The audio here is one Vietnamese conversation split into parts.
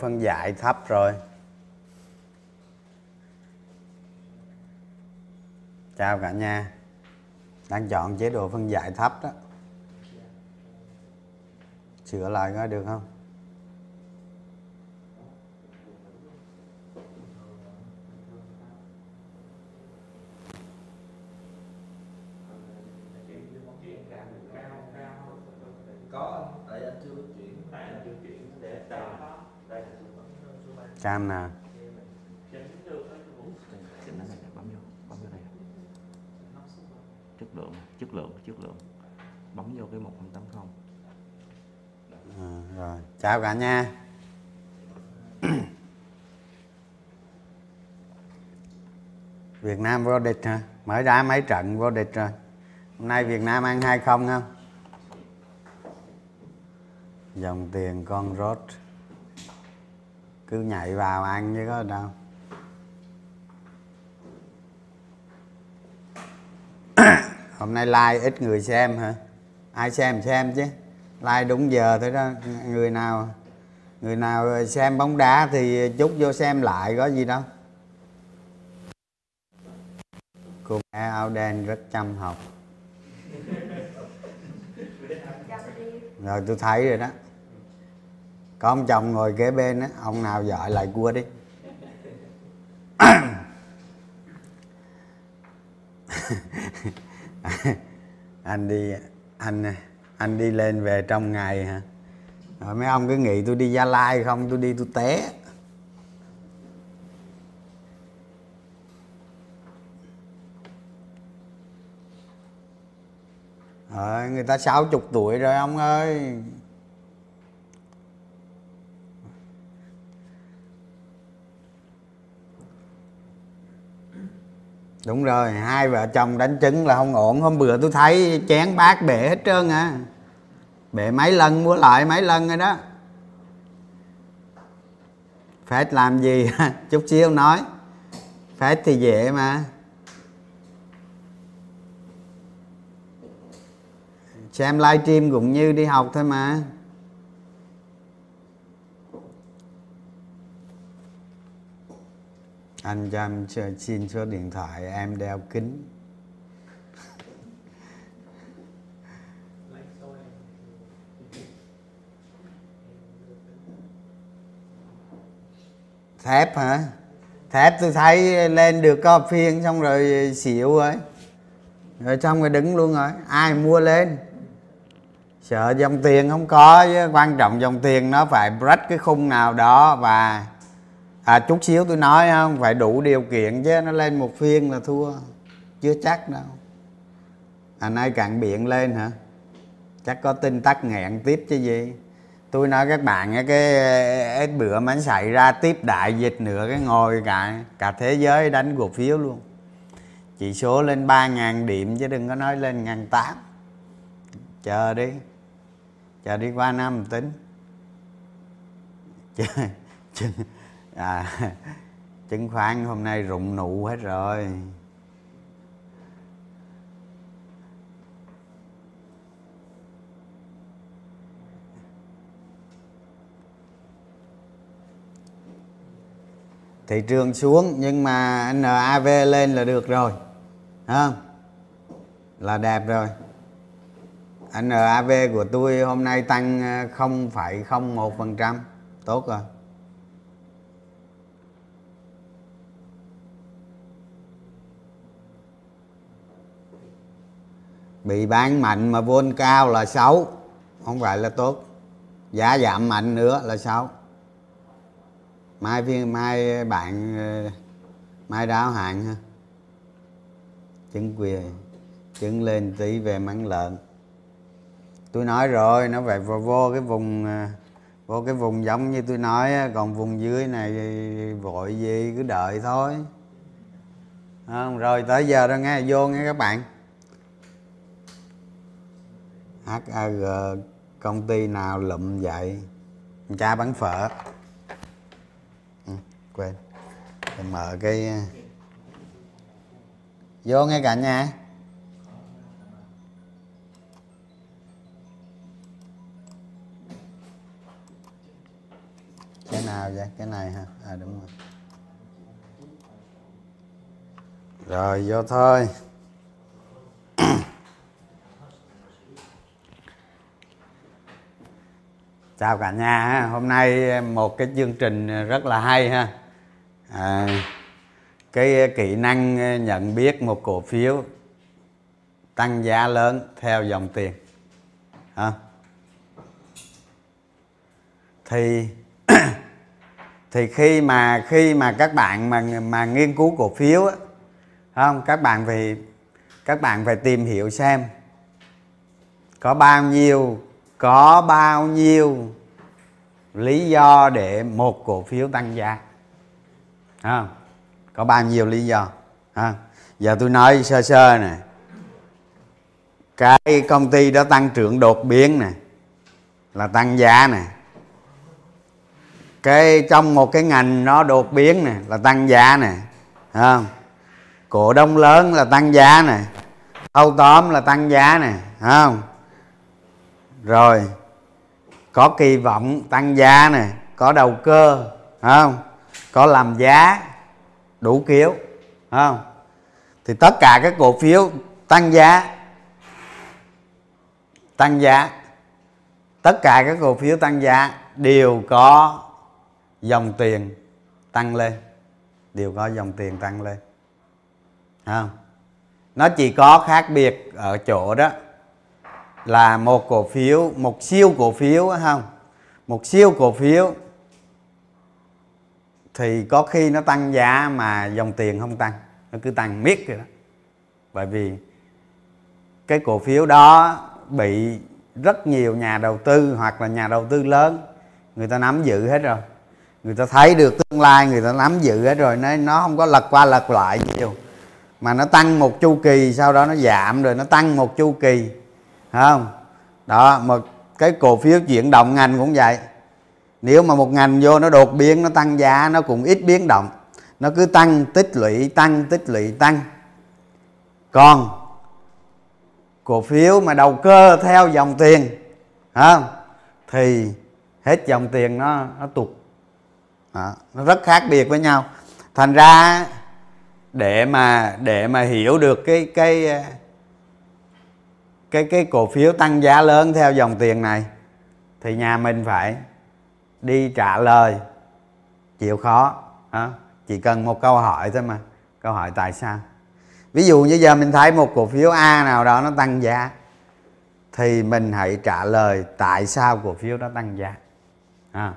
phân giải thấp rồi. Chào cả nhà. Đang chọn chế độ phân giải thấp đó. Sửa lại có được không có anh tại anh chưa chuyển tại là chưa chuyển để đây là đây là tôi bấm số ba cam nào chỉnh được cái cũng chỉnh nó này bấm vô bấm vô đây chất lượng chất lượng chất lượng. Bấm vô cái 1080 à, rồi chào cả nhà. Việt Nam vô địch hả? Mở ra mấy trận vô địch rồi? Hôm nay Việt Nam ăn hai không không? Dòng tiền con rốt cứ nhảy vào ăn chứ có đâu. Hôm nay like ít người xem hả? Ai xem xem chứ. Like đúng giờ thôi đó. Người nào người nào xem bóng đá thì chút vô xem lại có gì đâu. Cô bé áo đen rất chăm học. Rồi tôi thấy rồi đó có ông chồng ngồi kế bên á, ông nào giỏi lại cua đi. Anh đi, anh anh đi lên về trong ngày hả? Rồi mấy ông cứ nghĩ tôi đi gia lai không, tôi đi tôi té. Rồi, người ta sáu chục tuổi rồi ông ơi. Đúng rồi, hai vợ chồng đánh trứng là không ổn. Hôm bữa tôi thấy chén bát bể hết trơn à. Bể mấy lần, mua lại mấy lần rồi đó. Phết làm gì? Chút xíu nói. Phết thì dễ mà. Xem livestream cũng như đi học thôi mà. Anh cho em xin số điện thoại, em đeo kính. Thép hả? Thép tôi thấy lên được có phiên xong rồi xỉu rồi. Rồi xong rồi đứng luôn rồi. Ai mua lên? Sợ dòng tiền không có chứ. Quan trọng dòng tiền nó phải break cái khung nào đó và à, chút xíu tôi nói à, không phải đủ điều kiện chứ nó lên một phiên là thua. Chưa chắc đâu. À nay cạn biện lên hả? Chắc có tin tắc nghẹn tiếp chứ gì. Tôi nói các bạn á, cái bữa mà xảy ra tiếp đại dịch nữa cái ngồi cả cả thế giới đánh cổ phiếu luôn. Chỉ số lên 3.000 điểm chứ đừng có nói lên ngàn tám. Chờ đi. Chờ đi qua năm tính. Chờ, chờ à, chứng khoán hôm nay rụng nụ hết rồi. Thị trường xuống nhưng mà NAV lên là được rồi. Thấy không? Là đẹp rồi. NAV của tôi hôm nay tăng ờ, 0,01% tốt rồi. Bị bán mạnh mà vôn cao là xấu không phải là tốt. Giá giảm mạnh nữa là xấu mai phiên mai bạn mai đáo hạn ha. Chứng quyền chứng lên tí về mắng lợn. Tôi nói rồi nó phải vô, vô cái vùng vô cái vùng giống như tôi nói còn vùng dưới này vội gì cứ đợi thôi. Không rồi tới giờ rồi nghe vô nghe các bạn. HAG công ty nào lụm vậy? Cha bán phở. Ừ, quên. Để mở cái vô nghe cả nhà. Nào vậy? Cái này ha à đúng rồi. Rồi vô thôi. Chào cả nhà hôm nay một cái chương trình rất là hay ha. À, cái kỹ năng nhận biết một cổ phiếu tăng giá lớn theo dòng tiền. À. thì thì khi mà khi mà các bạn mà mà nghiên cứu cổ phiếu á không? Các bạn phải các bạn phải tìm hiểu xem có bao nhiêu có bao nhiêu lý do để một cổ phiếu tăng giá? À, có bao nhiêu lý do? Ha giờ tôi nói sơ sơ nè. Cái công ty đó tăng trưởng đột biến nè là tăng giá nè. Cái trong một cái ngành nó đột biến nè là tăng giá nè không? Cổ đông lớn là tăng giá nè thâu tóm là tăng giá nè không? Rồi, có kỳ vọng tăng giá nè, có đầu cơ không? Có làm giá, đủ kiểu không? Thì tất cả các cổ phiếu tăng giá tăng giá. Tất cả các cổ phiếu tăng giá đều có dòng tiền tăng lên, đều có dòng tiền tăng lên không? Nó chỉ có khác biệt ở chỗ đó là một cổ phiếu, một siêu cổ phiếu không? Một siêu cổ phiếu thì có khi nó tăng giá mà dòng tiền không tăng. Nó cứ tăng miết rồi đó. Bởi vì cái cổ phiếu đó bị rất nhiều nhà đầu tư hoặc là nhà đầu tư lớn, người ta nắm giữ hết rồi. Người ta thấy được tương lai, người ta nắm giữ hết rồi nó nó không có lật qua lật lại nhiều. Mà nó tăng một chu kỳ, sau đó nó giảm rồi, nó tăng một chu kỳ không? Đó mà cái cổ phiếu chuyển động ngành cũng vậy. Nếu mà một ngành vô nó đột biến nó tăng giá nó cũng ít biến động. Nó cứ tăng tích lũy tăng tích lũy tăng. Còn cổ phiếu mà đầu cơ theo dòng tiền không? Thì hết dòng tiền nó nó tụt. Đó, nó rất khác biệt với nhau. Thành ra để mà để mà hiểu được cái cái cái cái cổ phiếu tăng giá lớn theo dòng tiền này thì nhà mình phải đi trả lời. Chịu khó à, chỉ cần một câu hỏi thôi mà. Câu hỏi tại sao? Ví dụ như giờ mình thấy một cổ phiếu a nào đó nó tăng giá thì mình hãy trả lời tại sao cổ phiếu đó tăng giá. À.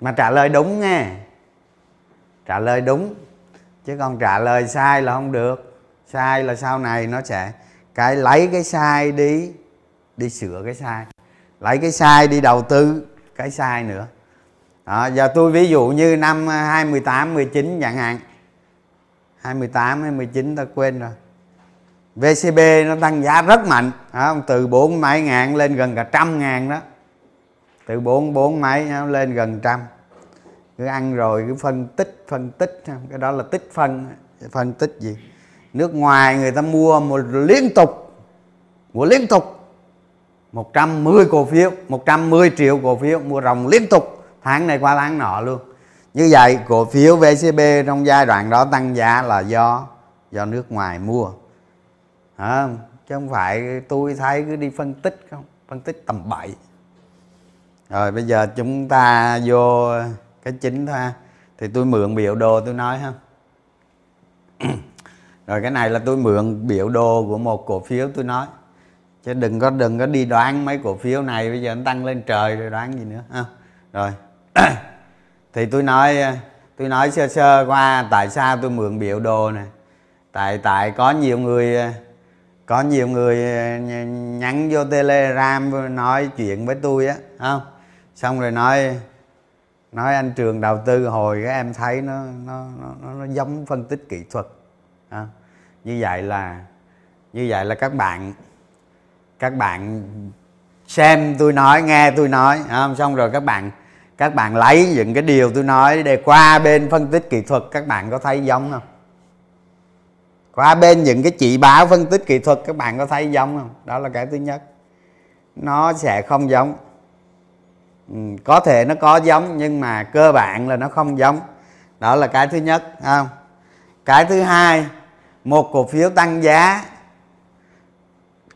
mà trả lời đúng nghe. Trả lời đúng. Chứ còn trả lời sai là không được. Sai là sau này nó sẽ cái lấy cái sai đi đi sửa cái sai. Lấy cái sai đi đầu tư cái sai nữa. Đó, giờ tôi ví dụ như năm 2018 19 chẳng hạn. 28 hay 19 ta quên rồi. VCB nó tăng giá rất mạnh. Đó, từ bốn mấy ngàn lên gần cả trăm ngàn đó. Từ bốn bốn mấy lên gần trăm. Cứ ăn rồi cứ phân tích phân tích. Cái đó là tích phân. Phân tích gì? Nước ngoài người ta mua một liên tục mua liên tục. 110 cổ phiếu 110 triệu cổ phiếu mua ròng liên tục tháng này qua tháng nọ luôn. Như vậy cổ phiếu VCB trong giai đoạn đó tăng giá là do do nước ngoài mua. À, chứ không phải tôi thấy cứ đi phân tích không? Phân tích tầm bậy. Rồi bây giờ chúng ta vô cái chính thôi thì tôi mượn biểu đồ tôi nói ha. rồi cái này là tôi mượn biểu đồ của một cổ phiếu tôi nói. Chứ đừng có đừng có đi đoán mấy cổ phiếu này bây giờ nó tăng lên trời rồi đoán gì nữa ha? Rồi. Thì tôi nói tôi nói sơ sơ qua tại sao tôi mượn biểu đồ này tại tại có nhiều người có nhiều người ờ, nhắn vô telegram nói chuyện với tôi á không xong rồi nói nói anh trường đầu tư hồi cái em thấy nó nó nó, nó giống phân tích kỹ thuật à, như vậy là như vậy là các bạn các bạn xem tôi nói nghe tôi nói không? xong rồi các bạn các bạn lấy những cái điều tôi nói để qua bên phân tích kỹ thuật các bạn có thấy giống không? Qua bên những cái chỉ báo phân tích kỹ thuật các bạn có thấy giống không? Đó là cái thứ nhất. Nó sẽ không giống. Ừ, có thể nó có giống nhưng mà cơ bản là nó không giống. Đó là cái thứ nhất không? Cái thứ hai một cổ phiếu tăng giá.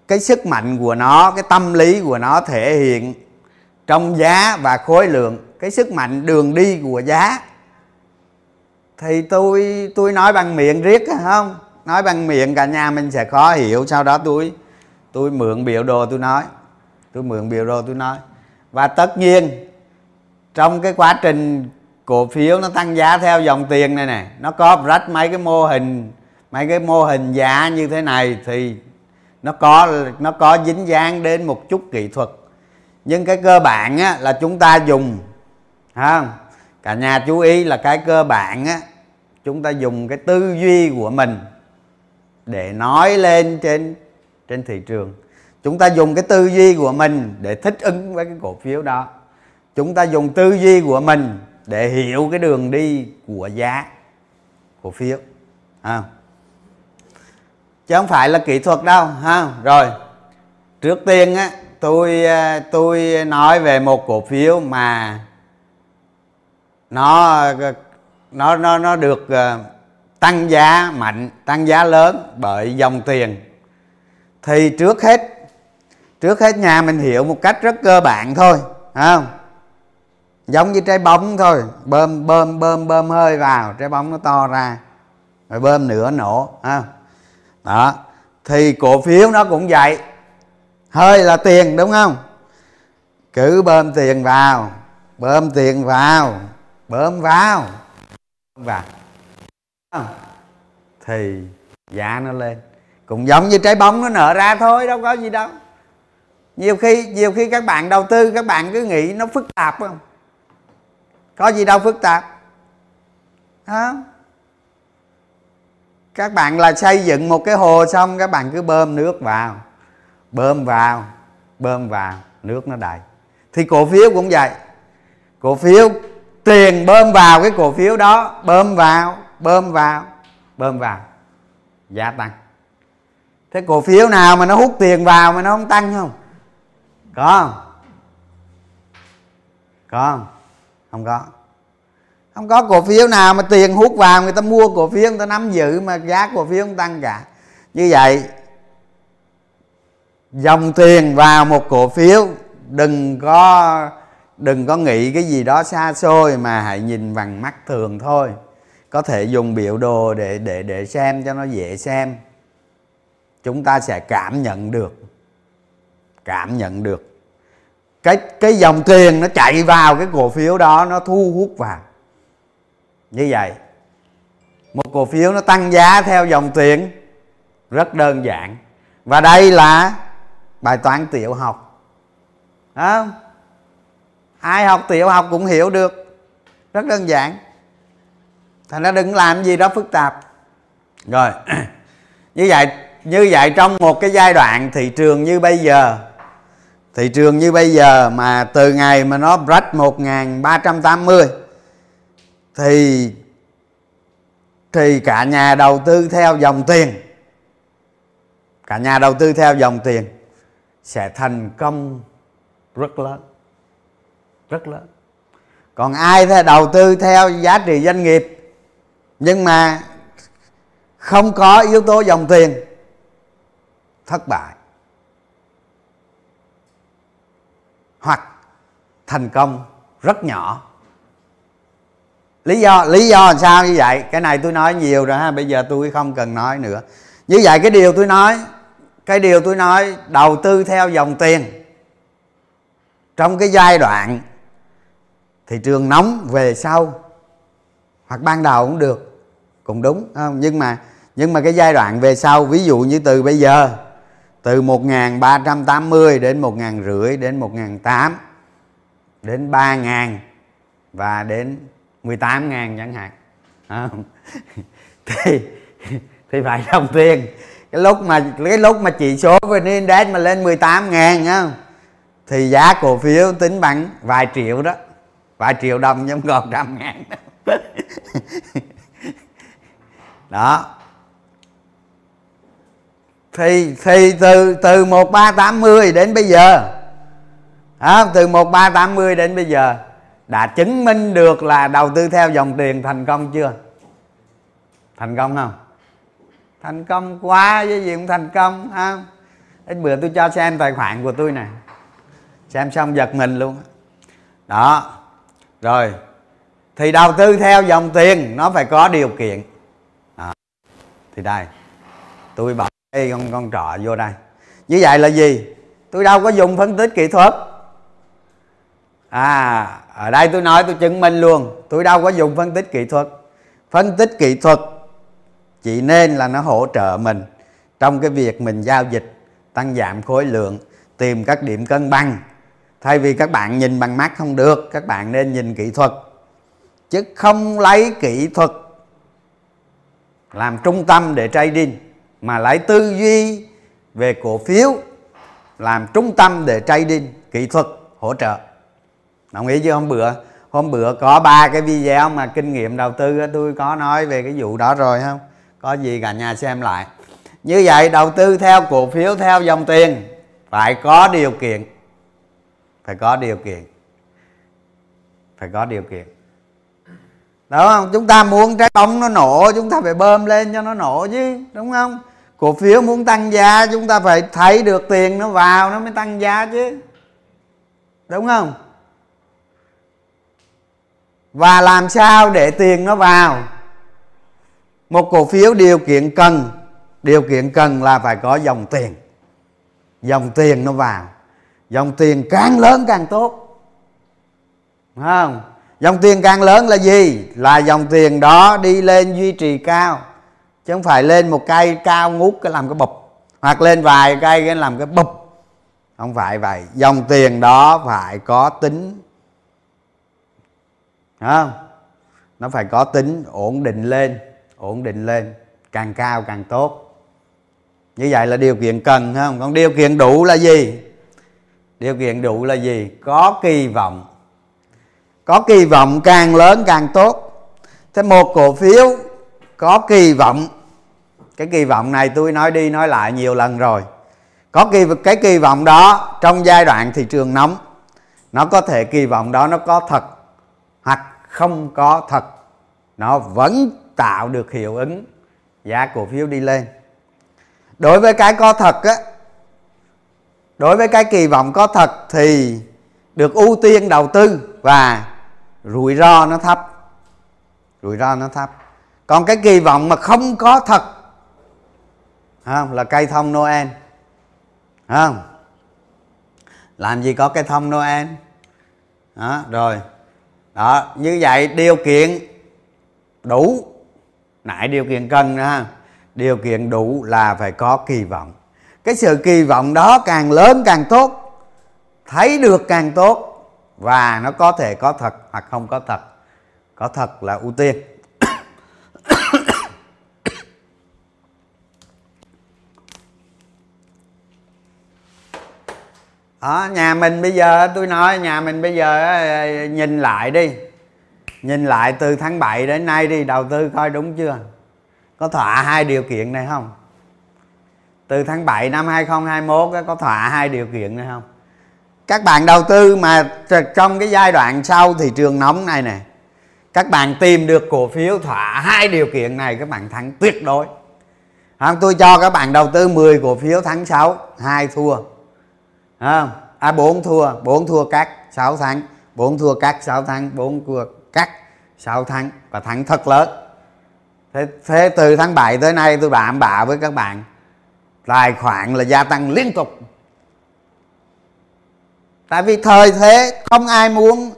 Cái sức mạnh của nó, cái tâm lý của nó thể hiện trong giá và khối lượng. Cái sức mạnh đường đi của giá. Thì tôi tôi nói bằng miệng riết không? Nói bằng miệng, cả nhà mình sẽ khó hiểu. Sau đó tôi tôi mượn biểu đồ tôi nói. Tôi mượn biểu đồ tôi nói. Và tất nhiên, trong cái quá trình cổ phiếu nó tăng giá theo dòng tiền này này nó có rách mấy cái mô hình mấy cái mô hình giá như thế này thì nó có nó có dính dáng đến một chút kỹ thuật. Nhưng cái cơ bản á, là chúng ta dùng không cả nhà chú ý là cái cơ bản á chúng ta dùng cái tư duy của mình để nói lên trên trên thị trường. Chúng ta dùng cái tư duy của mình để thích ứng với cái cổ phiếu đó. Chúng ta dùng tư duy của mình để hiểu cái đường đi của giá cổ phiếu à chứ không phải là kỹ thuật đâu, ha. Rồi, trước tiên á, tôi ờ, tôi nói về một cổ phiếu mà nó ờ, nó nó nó được ờ, tăng giá mạnh, tăng giá lớn bởi dòng tiền. Thì trước hết trước hết nhà mình hiểu một cách rất cơ bản thôi không giống như trái bóng thôi, bơm bơm bơm bơm hơi vào, trái bóng nó to ra, rồi bơm nữa nổ, ha đó, thì cổ phiếu nó cũng vậy. Hơi là tiền, đúng không? Cứ bơm tiền vào, bơm tiền vào, bơm vào vào. Thì giá nó lên. Cũng giống như trái bóng nó nở ra thôi, đâu có gì đâu. Nhiều khi nhiều khi các bạn đầu tư, các bạn cứ nghĩ nó phức tạp không? Có gì đâu phức tạp. Không các bạn là xây dựng một cái hồ xong, các bạn cứ bơm nước vào. Bơm vào bơm vào, nước nó đầy. Thì cổ phiếu cũng vậy. Cổ phiếu, tiền bơm vào cái cổ phiếu đó, bơm vào bơm vào bơm vào. Giá tăng. Thế cổ phiếu nào mà nó hút tiền vào mà nó không tăng không? Có không? Có không? Không có không có cổ phiếu nào mà tiền hút vào người ta mua cổ phiếu, người ta nắm giữ mà giá cổ phiếu không tăng cả. Như vậy, dòng tiền vào một cổ phiếu, đừng có đừng có nghĩ cái gì đó xa xôi mà hãy nhìn bằng mắt thường thôi. Có thể dùng biểu đồ để để để xem cho nó dễ xem. Chúng ta sẽ cảm nhận được, cảm nhận được. Cái cái dòng tiền nó chạy vào cái cổ phiếu đó, nó thu hút vào như vậy, một cổ phiếu nó tăng giá theo dòng tiền rất đơn giản. Và đây là bài toán tiểu học. Đó. ai học tiểu học cũng hiểu được. Rất đơn giản. Thành ra đừng làm gì đó phức tạp. Rồi, như vậy như vậy trong một cái giai đoạn thị trường như bây giờ, thị trường như bây giờ mà từ ngày mà nó break 1380 thì thì cả nhà đầu tư theo dòng tiền, cả nhà đầu tư theo dòng tiền sẽ thành công rất lớn rất lớn. Còn ai theo đầu tư theo giá trị doanh nghiệp, nhưng mà không có yếu tố dòng tiền, thất bại. Hoặc thành công rất nhỏ lý do lý do làm sao như vậy? Cái này tôi nói nhiều rồi ha, bây giờ tôi không cần nói nữa. Như vậy cái điều tôi nói, cái điều tôi nói, đầu tư theo dòng tiền. Trong cái giai đoạn thị trường nóng về sau, hoặc ban đầu cũng được, cũng đúng không? Nhưng mà nhưng mà cái giai đoạn về sau, ví dụ như từ bây giờ, từ 1380 đến 1500 đến 1800 đến 3000 và đến 18.000 chẳng hạn. À, thì thì phải đồng tiền. Cái lúc mà cái lúc mà chỉ số VN Index mà lên 18 ngàn á thì giá cổ phiếu tính bằng vài triệu đó. Vài triệu đồng nhưng còn trăm ngàn đó. Thì thì từ từ 1380 đến bây giờ à, từ 1380 đến bây giờ đã chứng minh được là đầu tư theo dòng tiền thành công chưa? Thành công không? Thành công quá với gì cũng thành công, ha? Ít bữa tôi cho xem tài khoản của tôi nè. Xem xong giật mình luôn. Đó. Rồi. Thì đầu tư theo dòng tiền, nó phải có điều kiện. Đó. thì đây. Tôi bỏ đây con con trọ vô đây. Như vậy là gì? Tôi đâu có dùng phân tích kỹ thuật à ở đây tôi nói tôi chứng minh luôn, tôi đâu có dùng phân tích kỹ thuật. Phân tích kỹ thuật chỉ nên là nó hỗ trợ mình trong cái việc mình giao dịch, tăng giảm khối lượng, tìm các điểm cân bằng. Thay vì các bạn nhìn bằng mắt không được, các bạn nên nhìn kỹ thuật. Chứ không lấy kỹ thuật làm trung tâm để trading, mà lấy tư duy về cổ phiếu làm trung tâm để trading, kỹ thuật hỗ trợ đồng ý chứ, hôm bữa hôm bữa có ba cái video mà kinh nghiệm đầu tư tôi có nói về cái vụ đó rồi, không? Có gì cả nhà xem lại. Như vậy, đầu tư theo cổ phiếu, theo dòng tiền, phải có điều kiện. Phải có điều kiện. Phải có điều kiện. Đúng không? Chúng ta muốn trái bóng nó nổ, chúng ta phải bơm lên cho nó nổ chứ, đúng không? Cổ phiếu muốn tăng giá, chúng ta phải thấy được tiền nó vào nó mới tăng giá chứ. Đúng không? Và làm sao để tiền nó vào? Một cổ phiếu điều kiện cần. Điều kiện cần là phải có dòng tiền. Dòng tiền nó vào. Dòng tiền càng lớn càng tốt. Đúng không? Dòng tiền càng lớn là gì? Là dòng tiền đó đi lên duy trì cao. Chứ không phải lên một cây cao ngút cái làm cái bụp. Hoặc lên vài cây cái làm cái bụp. Không phải vậy. Dòng tiền đó phải có tính không? Nó phải có tính ổn định lên, ổn định lên, càng cao càng tốt. Như vậy là điều kiện cần không? Còn điều kiện đủ là gì? Điều kiện đủ là gì? Có kỳ vọng. Có kỳ vọng càng lớn càng tốt. Thế một cổ phiếu có kỳ vọng, cái kỳ vọng này tôi nói đi nói lại nhiều lần rồi. Có kỳ, cái kỳ vọng đó trong giai đoạn thị trường nóng, nó có thể kỳ vọng đó nó có thật hoặc không có thật, nó vẫn tạo được hiệu ứng, giá cổ phiếu đi lên. Đối với cái có thật á, đối với cái kỳ vọng có thật thì được ưu tiên đầu tư và rủi ro nó thấp. Rủi ro nó thấp. Còn cái kỳ vọng mà không có thật không? Là cây thông noel không? Làm gì có cây thông noel? Đó rồi đó, như vậy điều kiện đủ. Nãy điều kiện cần nữa điều kiện đủ là phải có kỳ vọng. Cái sự kỳ vọng đó càng lớn càng tốt, thấy được càng tốt, và nó có thể có thật hoặc không có thật. Có thật là ưu tiên. Đó, nhà mình bây giờ tôi nói nhà mình bây giờ ờ, nhìn lại đi. Nhìn lại từ tháng 7 đến nay đi đầu tư coi đúng chưa? Có thỏa hai điều kiện này không? Từ tháng 7 năm 2021 có thỏa hai điều kiện này không? Các bạn đầu tư mà trong cái giai đoạn sau thị trường nóng này nè các bạn tìm được cổ phiếu thỏa hai điều kiện này các bạn thắng tuyệt đối. Không tôi cho các bạn đầu tư 10 cổ phiếu thắng 6 hai thua à, à 4 thua 4 thua cắt 6 thắng. 4 thua cắt 6 thắng. 4 thua cắt 6 thắng. Và thắng thật lớn. Thế, thế từ tháng 7 tới nay tôi bạm bạ với các bạn. Tài khoản là gia tăng liên tục. Tại vì thời thế không ai muốn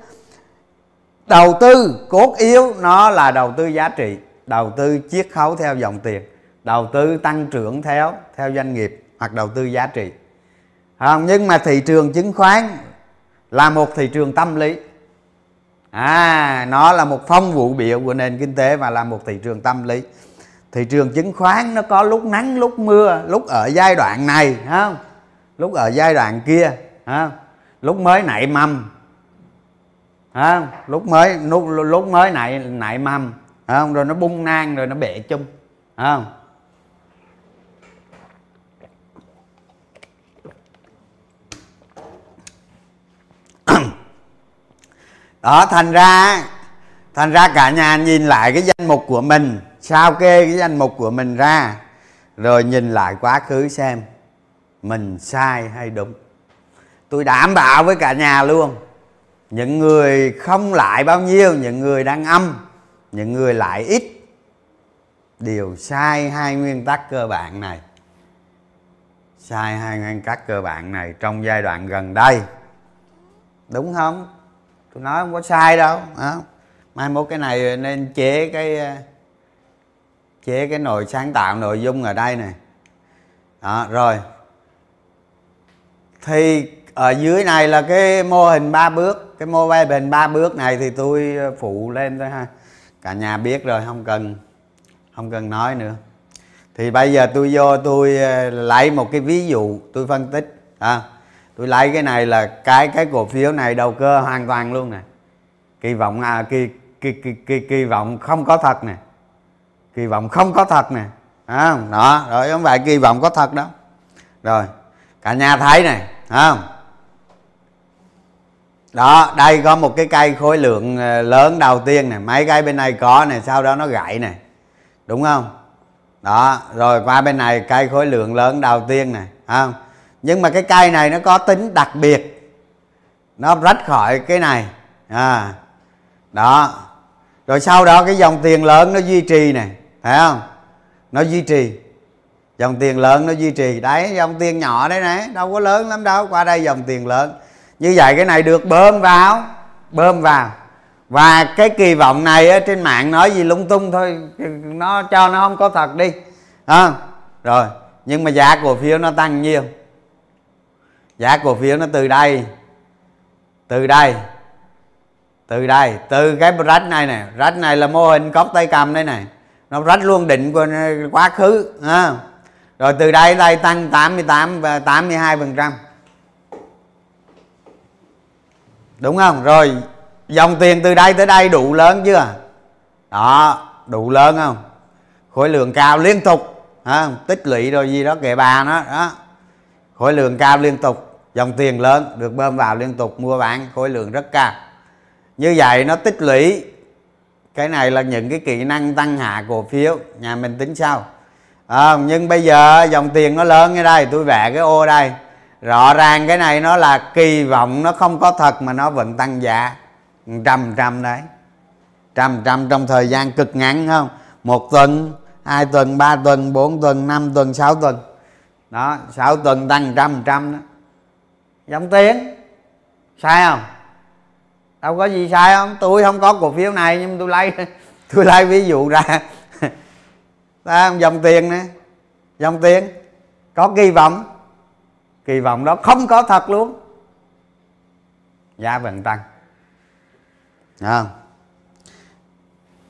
đầu tư cốt yếu nó là đầu tư giá trị đầu tư chiết khấu theo dòng tiền đầu tư tăng trưởng theo theo doanh nghiệp hoặc đầu tư giá trị không nhưng mà thị trường chứng khoán là một thị trường tâm lý à nó là một phong vụ biểu của nền kinh tế và là một thị trường tâm lý thị trường chứng khoán nó có lúc nắng lúc mưa lúc ở giai đoạn này không lúc ở giai đoạn kia không? lúc mới nảy mầm không? lúc mới lúc, lúc mới nảy nảy mầm không? rồi nó bung nang rồi nó bể chung không đó, thành ra thành ra cả nhà nhìn lại cái danh mục của mình, sao kê cái danh mục của mình ra, rồi nhìn lại quá khứ xem mình sai hay đúng. Tôi đảm bảo với cả nhà luôn, những người không lại bao nhiêu, những người đang âm, những người lại ít, đều sai hai nguyên tắc cơ bản này. Sai hai nguyên tắc cơ bản này trong giai đoạn gần đây. Đúng không? Tôi nói không có sai đâu đó. mai mốt cái này nên chế cái ờ, chế cái nồi sáng tạo nội dung ở đây này. Đó rồi. Thì ở dưới này là cái mô hình ba bước cái mô hình ba bước này thì tôi phụ lên thôi ha. Cả nhà biết rồi không cần không cần nói nữa. Thì bây giờ tôi vô tôi ờ, lấy một cái ví dụ tôi phân tích. À, tôi lấy cái này là cái cái cổ phiếu này đầu cơ hoàn toàn luôn nè. Kỳ vọng à kỳ kỳ kỳ kỳ, kỳ vọng không có thật nè. Kỳ vọng không có thật nè. À, đó rồi không phải kỳ vọng có thật đó rồi cả nhà thấy này không? Đó đây có một cái cây khối lượng ờ, lớn đầu tiên này mấy cây bên này có này sau đó nó gãy này đúng không? Đó rồi qua bên này cây khối lượng lớn đầu tiên này không? Nhưng mà cái cây này nó có tính đặc biệt. Nó rách khỏi cái này. À đó. Rồi sau đó cái dòng tiền lớn nó duy trì này phải không? Nó duy trì. Dòng tiền lớn nó duy trì. Đấy dòng tiền nhỏ đấy này đâu có lớn lắm đâu qua đây dòng tiền lớn. Như vậy cái này được bơm vào bơm vào. Và cái kỳ vọng này ở trên mạng nói gì lung tung thôi nó cho nó không có thật đi. À, rồi nhưng mà giá cổ phiếu nó tăng nhiều giá cổ phiếu nó từ đây từ đây từ đây từ cái rách này nè. Rách này là mô hình cốc tay cầm đây này nó rách luôn định của quá khứ à. rồi từ đây đây tăng 88 và 82 phần trăm. Đúng không? Rồi dòng tiền từ đây tới đây đủ lớn chưa? Đó đủ lớn không? Khối lượng cao liên tục à, tích lũy rồi gì đó kệ bà nó đó. Khối lượng cao liên tục dòng tiền lớn được bơm vào liên tục mua bán khối lượng rất cao. Như vậy nó tích lũy. Cái này là những cái kỹ năng tăng hạ cổ phiếu nhà mình tính sau. À, nhưng bây giờ dòng tiền nó lớn như đây tôi vẽ cái ô đây. Rõ ràng cái này nó là kỳ vọng nó không có thật mà nó vẫn tăng giá. Trăm trăm đấy. Trăm trăm trong thời gian cực ngắn không? Một tuần hai tuần ba tuần bốn tuần năm tuần sáu tuần. Đó sáu tuần tăng trăm trăm đó dòng tiền. Sai không? Đâu có gì sai không? Tôi không có cổ phiếu này nhưng tôi lấy tôi lấy ví dụ ra. Ta dòng tiền nè. Dòng tiền. Có kỳ vọng. Kỳ vọng đó không có thật luôn. Giá vẫn tăng. À.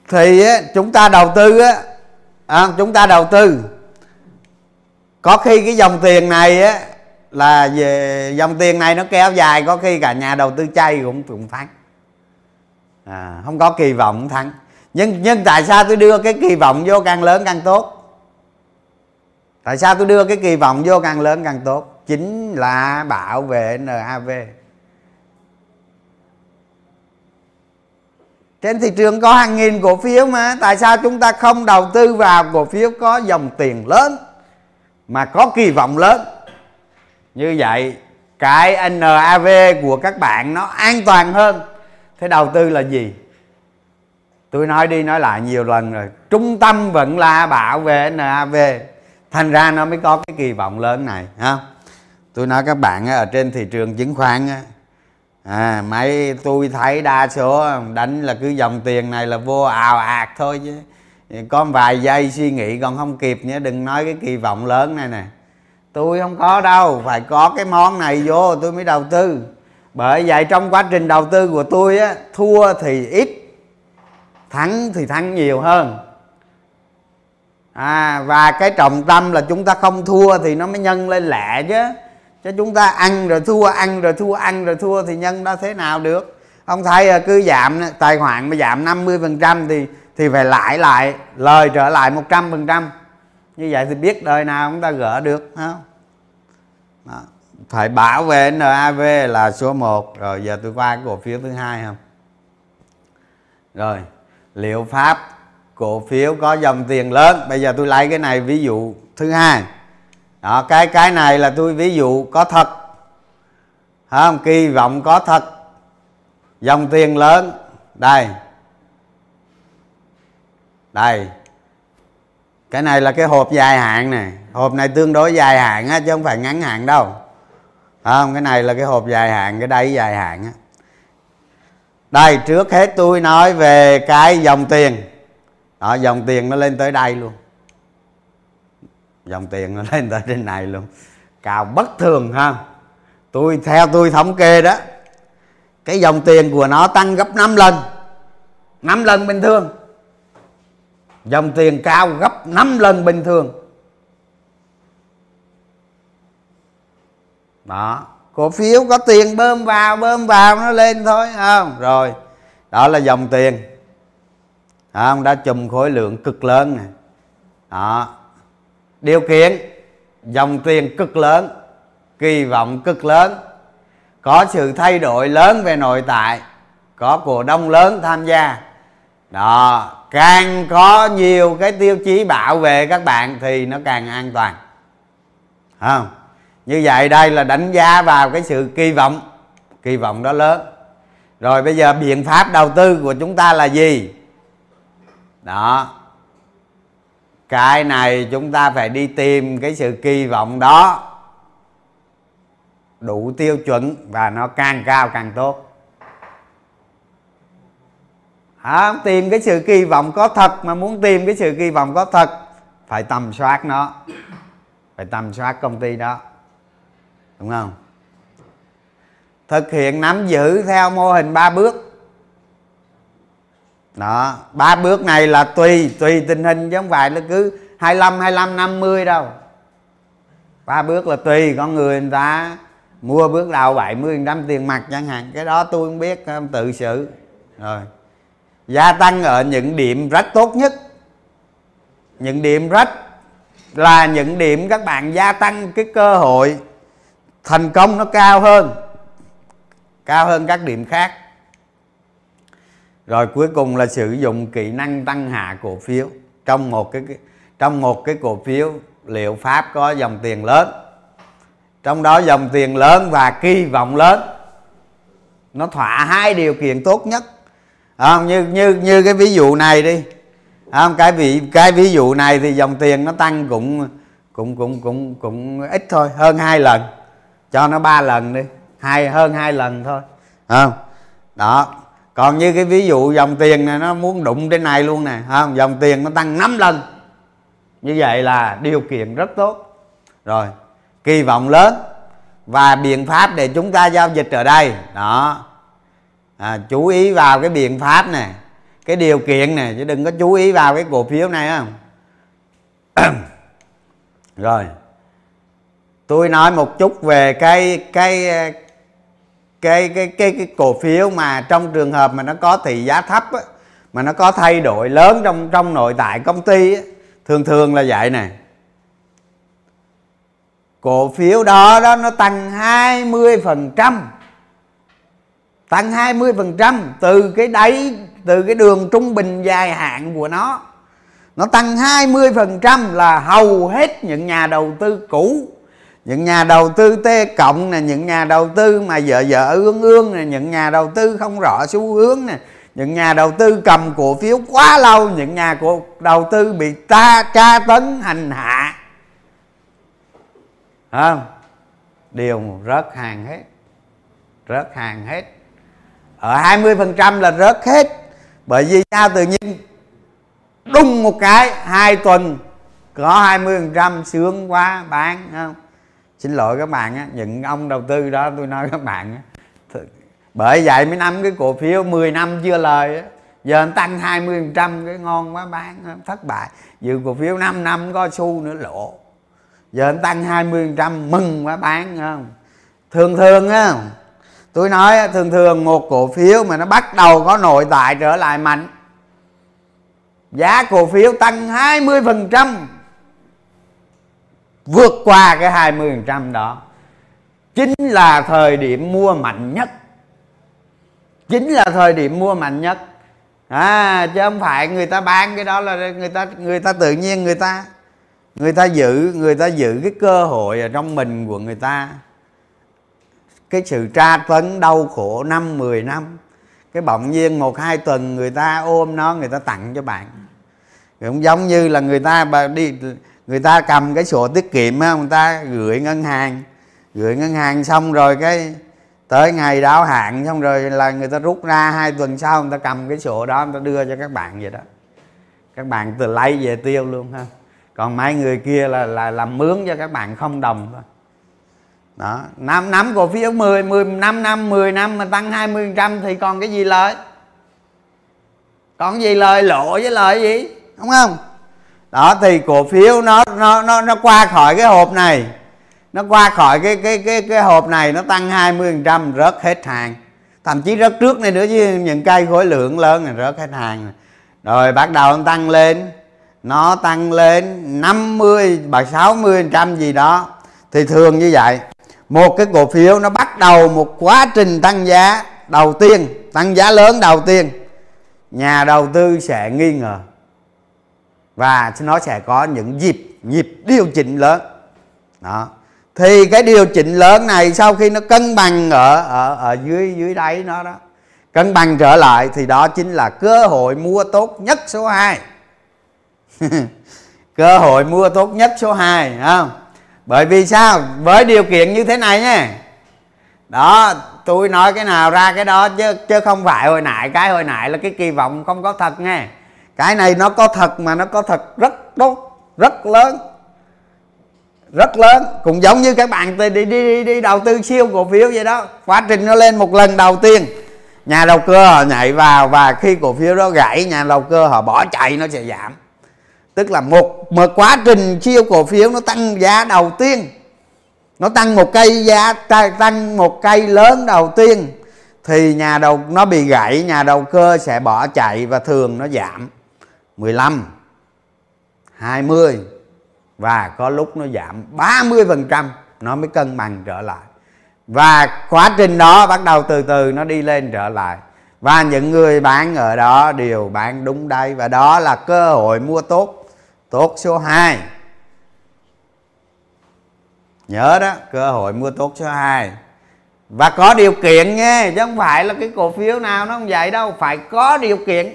thì chúng ta đầu tư á à, chúng ta đầu tư. Có khi cái dòng tiền này á là về dòng tiền này nó kéo dài có khi cả nhà đầu tư chay cũng cũng thắng à, không có kỳ vọng thắng. Nhưng nhưng tại sao tôi đưa cái kỳ vọng vô càng lớn càng tốt? Tại sao tôi đưa cái kỳ vọng vô càng lớn càng tốt? Chính là bảo vệ NAV trên thị trường có hàng nghìn cổ phiếu mà tại sao chúng ta không đầu tư vào cổ phiếu có dòng tiền lớn mà có kỳ vọng lớn? Như vậy, cái NAV của các bạn nó an toàn hơn. Thế đầu tư là gì? Tôi nói đi nói lại nhiều lần rồi. Trung tâm vẫn là bảo vệ NAV thành ra nó mới có cái kỳ vọng lớn này, ha? Tôi nói các bạn ở trên thị trường chứng khoán à mấy tôi thấy đa số đánh là cứ dòng tiền này là vô ào ạt thôi chứ. Có vài giây suy nghĩ còn không kịp nhé, đừng nói cái kỳ vọng lớn này nè tôi không có đâu, phải có cái món này vô, tôi mới đầu tư. Bởi vậy trong quá trình đầu tư của tôi á, thua thì ít, thắng thì thắng nhiều hơn. À và cái trọng tâm là chúng ta không thua thì nó mới nhân lên lẹ chứ. Chứ chúng ta ăn rồi thua, ăn rồi thua, ăn rồi thua thì nhân đó thế nào được? Ông thấy ờ, cứ giảm tài khoản mà giảm 50 phần trăm thì thì phải lãi lại, lời trở lại 100 phần trăm như vậy thì biết đời nào chúng ta gỡ được không? Đó. phải bảo vệ NAV là số 1 rồi giờ tôi qua cái cổ phiếu thứ hai không? Rồi, liệu pháp cổ phiếu có dòng tiền lớn? Bây giờ tôi lấy cái này ví dụ thứ hai. Đó, cái cái này là tôi ví dụ có thật. Không? Kỳ vọng có thật. Dòng tiền lớn. Đây. Đây cái này là cái hộp dài hạn này hộp này tương đối dài hạn á, chứ không phải ngắn hạn đâu. Không? Cái này là cái hộp dài hạn, cái đáy dài hạn á. Đây, trước hết tôi nói về cái dòng tiền. Đó, dòng tiền nó lên tới đây luôn. Dòng tiền nó lên tới trên này luôn. Cao bất thường, ha. Tôi, theo tôi thống kê đó, cái dòng tiền của nó tăng gấp 5 lần. 5 lần bình thường dòng tiền cao gấp 5 lần bình thường. Đó. Cổ phiếu có tiền bơm vào bơm vào nó lên thôi không? Rồi, đó là dòng tiền. Không? Đã chùm khối lượng cực lớn này. Đó. Điều kiện, dòng tiền cực lớn, kỳ vọng cực lớn. Có sự thay đổi lớn về nội tại, có cổ đông lớn tham gia. Đó càng có nhiều cái tiêu chí bảo vệ các bạn thì nó càng an toàn. Không? Như vậy đây là đánh giá vào cái sự kỳ vọng. Kỳ vọng đó lớn. Rồi bây giờ biện pháp đầu tư của chúng ta là gì? Đó. Cái này chúng ta phải đi tìm cái sự kỳ vọng đó đủ tiêu chuẩn và nó càng cao càng tốt à, tìm cái sự kỳ vọng có thật mà muốn tìm cái sự kỳ vọng có thật phải tầm soát nó. Phải tầm soát công ty đó. Đúng không? Thực hiện nắm giữ theo mô hình ba bước. Đó ba bước này là tùy tùy tình hình chứ không phải là cứ 25 25 50 đâu. Ba bước là tùy con người người ta mua bước đầu 70 trăm tiền mặt chẳng hạn. Cái đó tôi không biết tự xử. Rồi gia tăng ở những điểm rất tốt nhất. Những điểm rất là những điểm các bạn gia tăng cái cơ hội thành công nó cao hơn cao hơn các điểm khác. Rồi cuối cùng là sử dụng kỹ năng tăng hạ cổ phiếu. Trong một cái, trong một cái cổ phiếu, liệu pháp có dòng tiền lớn? Trong đó dòng tiền lớn và kỳ vọng lớn. Nó thỏa hai điều kiện tốt nhất không, như như như cái ví dụ này đi. Không, cái vị, cái ví dụ này thì dòng tiền nó tăng cũng cũng cũng cũng cũng ít thôi, hơn hai lần. Cho nó ba lần đi, hai, hơn hai lần thôi. Không? Đó. Còn như cái ví dụ dòng tiền này, nó muốn đụng trên này luôn nè. Không, dòng tiền nó tăng 5 lần. Như vậy là điều kiện rất tốt. Rồi, kỳ vọng lớn và biện pháp để chúng ta giao dịch ở đây. Đó à, chú ý vào cái biện pháp này cái điều kiện này chứ đừng có chú ý vào cái cổ phiếu này không? Rồi tôi nói một chút về cái cái cái cái cái cái cổ phiếu mà trong trường hợp mà nó có thị giá thấp á, mà nó có thay đổi lớn trong trong nội tại công ty á, thường thường là vậy này cổ phiếu đó đó nó tăng 20 phần trăm tăng 20 phần trăm từ cái đáy, từ cái đường trung bình dài hạn của nó. Nó tăng 20 phần trăm là hầu hết những nhà đầu tư cũ, những nhà đầu tư T cộng nè, những nhà đầu tư mà vợ vợ ương ương nè, những nhà đầu tư không rõ xu hướng nè, những nhà đầu tư cầm cổ phiếu quá lâu, những nhà cổ, đầu tư bị ta, tra tấn hành hạ. Không? Đều rớt hàng hết rớt hàng hết. Ờ, ở 20% là rớt hết. Bởi vì sao? Tự nhiên đung một cái, hai tuần có 20% sướng quá, bán không? Xin lỗi các bạn á, những ông đầu tư đó, tôi nói các bạn á bởi vậy mới năm cái cổ phiếu 10 năm chưa lời á. Giờ anh tăng 20% cái ngon quá, bán thất bại. Dự cổ phiếu 5 năm có xu nữa lộ giờ anh tăng 20% mừng quá, bán không? Thường thường á tôi nói thường thường một cổ phiếu mà nó bắt đầu có nội tại trở lại mạnh, giá cổ phiếu tăng 20% vượt qua cái 20% đó, chính là thời điểm mua mạnh nhất. Chính là thời điểm mua mạnh nhất. À chứ không phải người ta bán cái đó là người ta người ta tự nhiên người ta người ta giữ, người ta giữ cái cơ hội ở trong mình của người ta cái sự tra tấn đau khổ năm 10 năm, cái bỗng nhiên một, hai tuần người ta ôm nó, người ta tặng cho bạn. Cũng giống như là người ta bà đi, người ta cầm cái sổ tiết kiệm á, người ta gửi ngân hàng. Gửi ngân hàng xong rồi cái tới ngày đáo hạn xong rồi là người ta rút ra hai tuần sau người ta cầm cái sổ đó người ta đưa cho các bạn vậy đó. Các bạn từ lấy về tiêu luôn ha. Còn mấy người kia là là làm mướn cho các bạn không đồng thôi đó 5 năm cổ phiếu 10 10 5 năm 10 năm mà tăng 20 trăm thì còn cái gì lợi? Còn cái gì lời lộ với lời gì? Đúng không? Đó, thì cổ phiếu nó nó nó nó qua khỏi cái hộp này. Nó qua khỏi cái cái cái cái hộp này, nó tăng 20 trăm, rớt hết hàng. Thậm chí rớt trước này nữa chứ, những cây khối lượng lớn này rớt hết hàng rồi bắt đầu nó tăng lên. Nó tăng lên 50 và 60 trăm gì đó. Thì thường như vậy một cái cổ phiếu nó bắt đầu một quá trình tăng giá đầu tiên, tăng giá lớn đầu tiên. Nhà đầu tư sẽ nghi ngờ và nó sẽ có những dịp, nhịp điều chỉnh lớn. Đó. Thì cái điều chỉnh lớn này sau khi nó cân bằng ở ở ở dưới dưới đáy nó đó, cân bằng trở lại thì đó chính là cơ hội mua tốt nhất số 2 cơ hội mua tốt nhất số 2 không? Bởi vì sao? Với điều kiện như thế này nhé. Đó tôi nói cái nào ra cái đó chứ chứ không phải hồi nãy cái hồi nãy là cái kỳ vọng không có thật nghe. Cái này nó có thật mà nó có thật rất tốt rất lớn. Rất lớn. Cũng giống như các bạn đi đi đi, đi đầu tư siêu cổ phiếu vậy đó. Quá trình nó lên một lần đầu tiên nhà đầu cơ họ nhảy vào và khi cổ phiếu đó gãy nhà đầu cơ họ bỏ chạy nó sẽ giảm tức là một một quá trình siêu cổ phiếu nó tăng giá đầu tiên. Nó tăng một cây giá tăng một cây lớn đầu tiên, thì nhà đầu, nó bị gãy, nhà đầu cơ sẽ bỏ chạy và thường nó giảm. 15 20 và có lúc nó giảm 30% nó mới cân bằng trở lại. Và quá trình đó bắt đầu từ từ nó đi lên trở lại. Và những người bán ở đó đều bán đúng đây và đó là cơ hội mua tốt tốt số 2 nhớ đó cơ hội mua tốt số 2 và có điều kiện nghe chứ không phải là cái cổ phiếu nào nó không vậy đâu. Phải có điều kiện.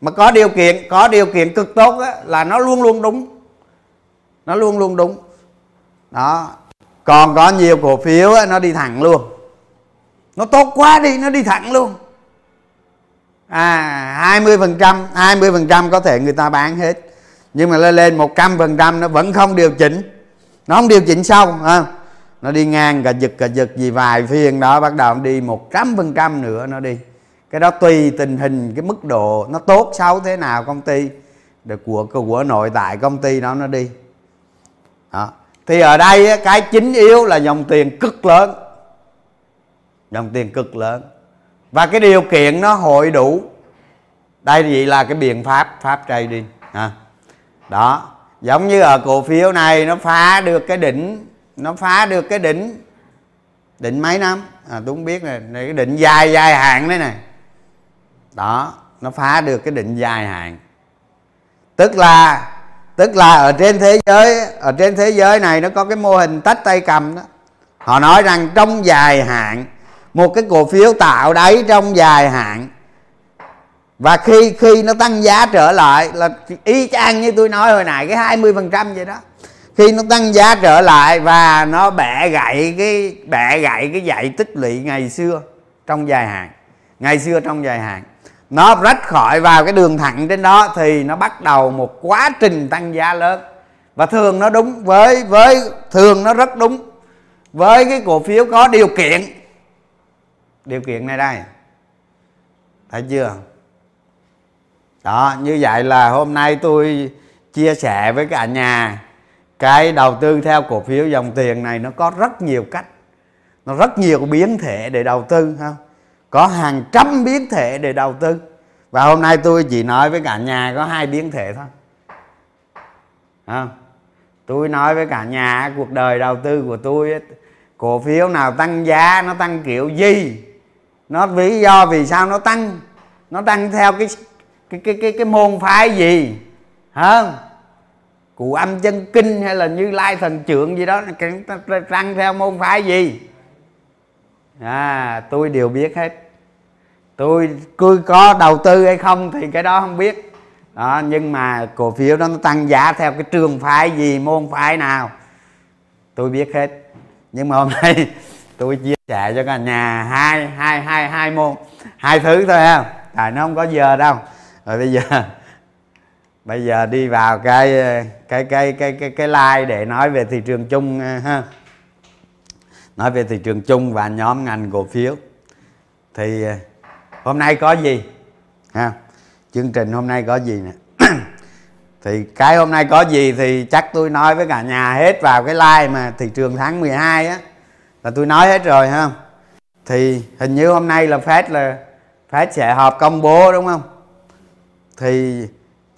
Mà có điều kiện có điều kiện cực tốt á, là nó luôn luôn đúng. Nó luôn luôn đúng. Đó. Còn có nhiều cổ phiếu á, nó đi thẳng luôn. Nó tốt quá đi nó đi thẳng luôn. À 20 phần trăm 20 phần trăm có thể người ta bán hết nhưng mà lên lên 100 phần trăm nó vẫn không điều chỉnh. Nó không điều chỉnh xong à. nó đi ngang cả giật cả giật gì vài phiên đó, bắt đầu đi 100 phần trăm nữa nó đi. Cái đó tùy tình hình, cái mức độ nó tốt xấu thế nào công ty. Được của của nội tại công ty đó nó đi. Đó. thì ở đây cái chính yếu là dòng tiền cực lớn. Dòng tiền cực lớn. Và cái điều kiện nó hội đủ. Đây vậy là cái biện pháp pháp trading à đó giống như ở cổ phiếu này nó phá được cái đỉnh nó phá được cái đỉnh đỉnh mấy năm? À, tôi không biết này, này cái định dài dài hạn đấy này. Đó nó phá được cái định dài hạn. Tức là tức là ở trên thế giới ở trên thế giới này nó có cái mô hình tách tay cầm đó. Họ nói rằng trong dài hạn một cái cổ phiếu tạo đáy trong dài hạn và khi khi nó tăng giá trở lại là y chang như tôi nói hồi nãy, cái 20 phần trăm vậy đó. Khi nó tăng giá trở lại và nó bẻ gãy cái, bẻ gãy cái dạy tích lũy ngày xưa trong dài hạn, ngày xưa trong dài hạn, nó rách khỏi vào cái đường thẳng trên đó thì nó bắt đầu một quá trình tăng giá lớn. Và thường nó đúng với với, thường nó rất đúng với cái cổ phiếu có điều kiện. Điều kiện này đây, thấy chưa? Đó, như vậy là hôm nay tôi chia sẻ với cả nhà, cái đầu tư theo cổ phiếu dòng tiền này nó có rất nhiều cách. Nó rất nhiều biến thể để đầu tư không? Có hàng trăm biến thể để đầu tư. Và hôm nay tôi chỉ nói với cả nhà có hai biến thể thôi. Không? Tôi nói với cả nhà, cuộc đời đầu tư của tôi cổ phiếu nào tăng giá, nó tăng kiểu gì? Nó lý do vì sao nó tăng? Nó tăng theo cái cái cái cái cái môn phái gì? Hả? Cụ âm chân kinh hay là như lai thần trượng gì đó tăng theo môn phái gì? À tôi đều biết hết. Tôi cứ có đầu tư hay không thì cái đó không biết. Đó, nhưng mà cổ phiếu đó nó tăng giá theo cái trường phái gì môn phái nào? Tôi biết hết. Nhưng mà hôm nay tôi chia sẻ cho cả nhà hai hai hai hai môn hai thứ thôi ha. Tại nó không có giờ đâu rồi bây giờ bây giờ đi vào cái cái cái cái cái cái like để nói về thị trường chung ờ, ha. Nói về thị trường chung và nhóm ngành cổ phiếu. Thì ờ, hôm nay có gì? Ha, chương trình hôm nay có gì nè? Thì cái hôm nay có gì thì chắc tôi nói với cả nhà hết vào cái like mà thị trường tháng 12 á, là tôi nói hết rồi, ha. Thì hình như hôm nay là Fed là, Fed sẽ họp công bố, đúng không? Thì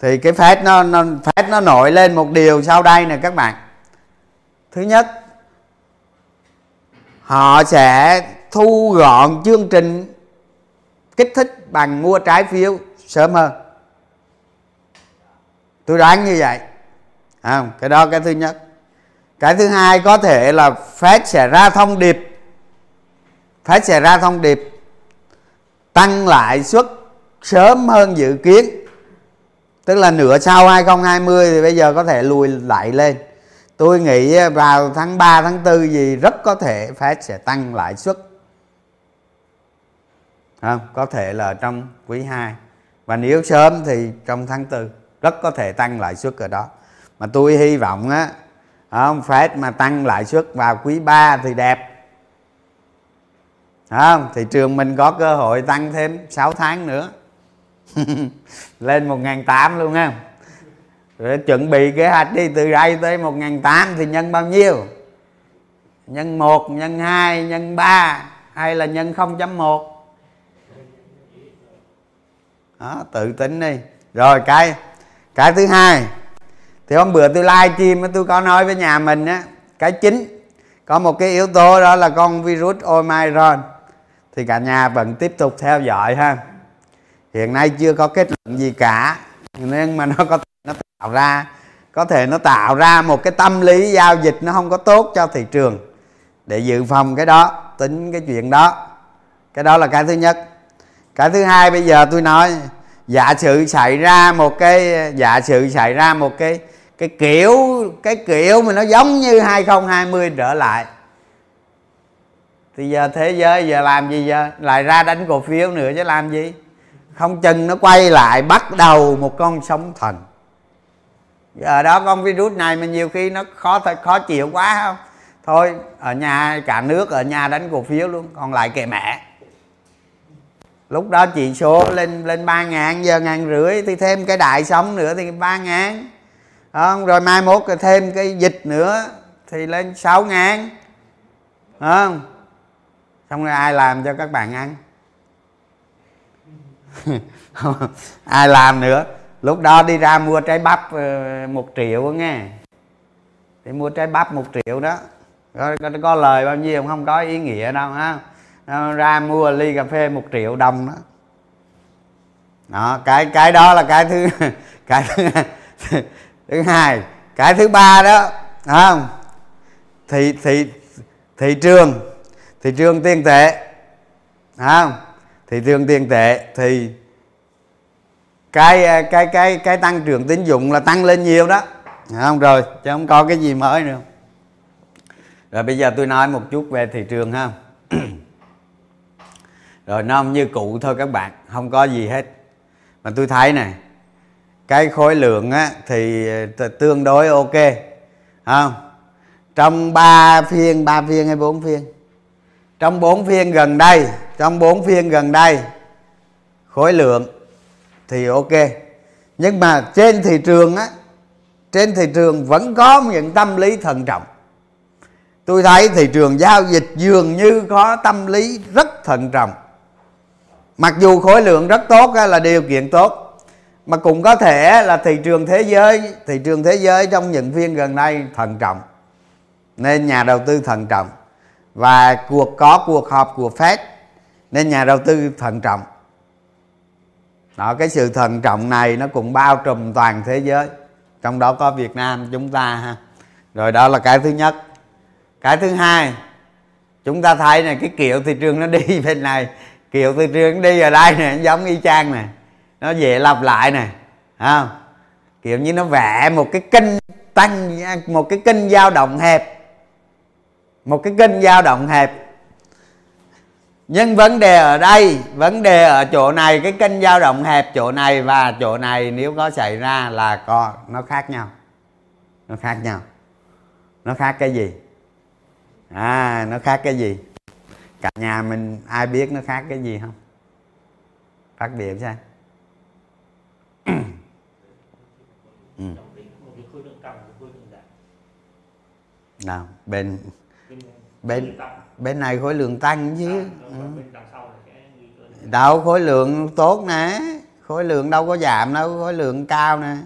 thì cái phép nó, nó phép nó nổi lên một điều sau đây nè các bạn. Thứ nhất họ sẽ thu gọn chương trình kích thích bằng mua trái phiếu sớm hơn. Tôi đoán như vậy. À, cái đó cái thứ nhất. Cái thứ hai có thể là Fed sẽ ra thông điệp. Fed sẽ ra thông điệp. Tăng lãi suất sớm hơn dự kiến tức là nửa sau 2020 thì bây giờ có thể lùi lại lên. Tôi nghĩ à, vào tháng 3 tháng 4 gì rất có thể Fed sẽ tăng lãi suất. Không, có thể là trong quý 2 và nếu sớm thì trong tháng 4 rất có thể tăng lãi suất ở đó. Mà tôi hy vọng á, không, Fed mà tăng lãi suất vào quý 3 thì đẹp. Không thị trường mình có cơ hội tăng thêm 6 tháng nữa. lên 1.800 luôn ha. Rồi chuẩn bị kế hoạch đi, từ đây tới 1.800 thì nhân bao nhiêu? Nhân 1 nhân 2 nhân 3 hay là nhân 0.1 đó, tự tính đi. Rồi, cái cái thứ hai, thì hôm bữa tôi live stream tôi có nói với nhà mình á, cái chính, có một cái yếu tố đó là con virus Omicron. Thì cả nhà vẫn tiếp tục theo dõi ha hiện nay chưa có kết luận gì cả. Nên mà nó có thể nó tạo ra, có thể nó tạo ra một cái tâm lý giao dịch nó không có tốt cho thị trường để dự phòng cái đó, tính cái chuyện đó. Cái đó là cái thứ nhất. Cái thứ hai bây giờ tôi nói, giả sử xảy ra một cái, giả sử xảy ra một cái cái kiểu cái kiểu mà nó giống như 2020 trở lại. Thì giờ thế giới giờ làm gì giờ? Lại ra đánh cổ phiếu nữa chứ làm gì? Không chừng nó quay lại bắt đầu một con sóng thần. Giờ đó con virus này mà nhiều khi nó khó thật khó chịu quá không? Thôi, ở nhà, cả nước ở nhà đánh cổ phiếu luôn, còn lại kệ mẹ. Lúc đó chỉ số lên lên ba ngàn, giờ ngàn rưỡi, thì thêm cái đại sóng nữa thì ba ngàn. Không? Rồi mai mốt rồi thêm cái dịch nữa, thì lên sáu ngàn. Không? Xong rồi ai làm cho các bạn ăn? ai làm nữa? Lúc đó đi ra mua trái bắp ờ, một triệu nghe. Thì mua trái bắp một triệu đó. Có, có, có lời bao nhiêu không? Có ý nghĩa đâu ha. Ra mua ly cà phê một triệu đồng đó. Đó cái cái đó là cái thứ cái thứ, thứ hai. Cái thứ ba đó không? Thị thị thị trường. Thị trường tiền tệ. Không? Thị trường tiền tệ thì cái à, cái cái cái tăng trưởng tín dụng là tăng lên nhiều đó. Không? Rồi chứ không có cái gì mới nữa. Rồi bây giờ tôi nói một chút về thị trường ha. Rồi nó như cũ thôi các bạn không có gì hết. Mà tôi thấy này cái khối lượng á, thì à, tương đối ok. Không? Trong 3 phiên 3 phiên hay 4 phiên? Trong 4 phiên gần đây, trong 4 phiên gần đây, khối lượng thì ok. Nhưng mà trên thị trường á, trên thị trường vẫn có những tâm lý thận trọng. Tôi thấy thị trường giao dịch dường như có tâm lý rất thận trọng. Mặc dù khối lượng rất tốt là điều kiện tốt, mà cũng có thể là thị trường thế giới, thị trường thế giới trong những phiên gần đây thận trọng. Nên nhà đầu tư thận trọng và cuộc có cuộc họp của Fed nên nhà đầu tư thận trọng. Đó cái sự thận trọng này nó cũng bao trùm toàn thế giới. Trong đó có việt nam chúng ta ha. Rồi đó là cái thứ nhất. Cái thứ hai chúng ta thấy này cái kiểu thị trường nó đi bên này. Kiểu thị trường đi ở đây này giống y chang này, nó dễ lặp lại này, không? Kiểu như nó vẽ một cái kênh tăng một cái kênh dao động hẹp một cái kênh dao động hẹp. Nhưng vấn đề ở đây vấn đề ở chỗ này cái kênh dao động hẹp chỗ này và chỗ này nếu có xảy ra là có nó khác nhau. Nó khác nhau. Nó khác cái gì? À nó khác cái gì? Cả nhà mình ai biết nó khác cái gì không? Phát biểu xem. Ừ. nào bên bên bên này khối lượng tăng chứ. Ừ. đâu khối lượng tốt nè. Khối lượng đâu có giảm đâu khối lượng cao nè.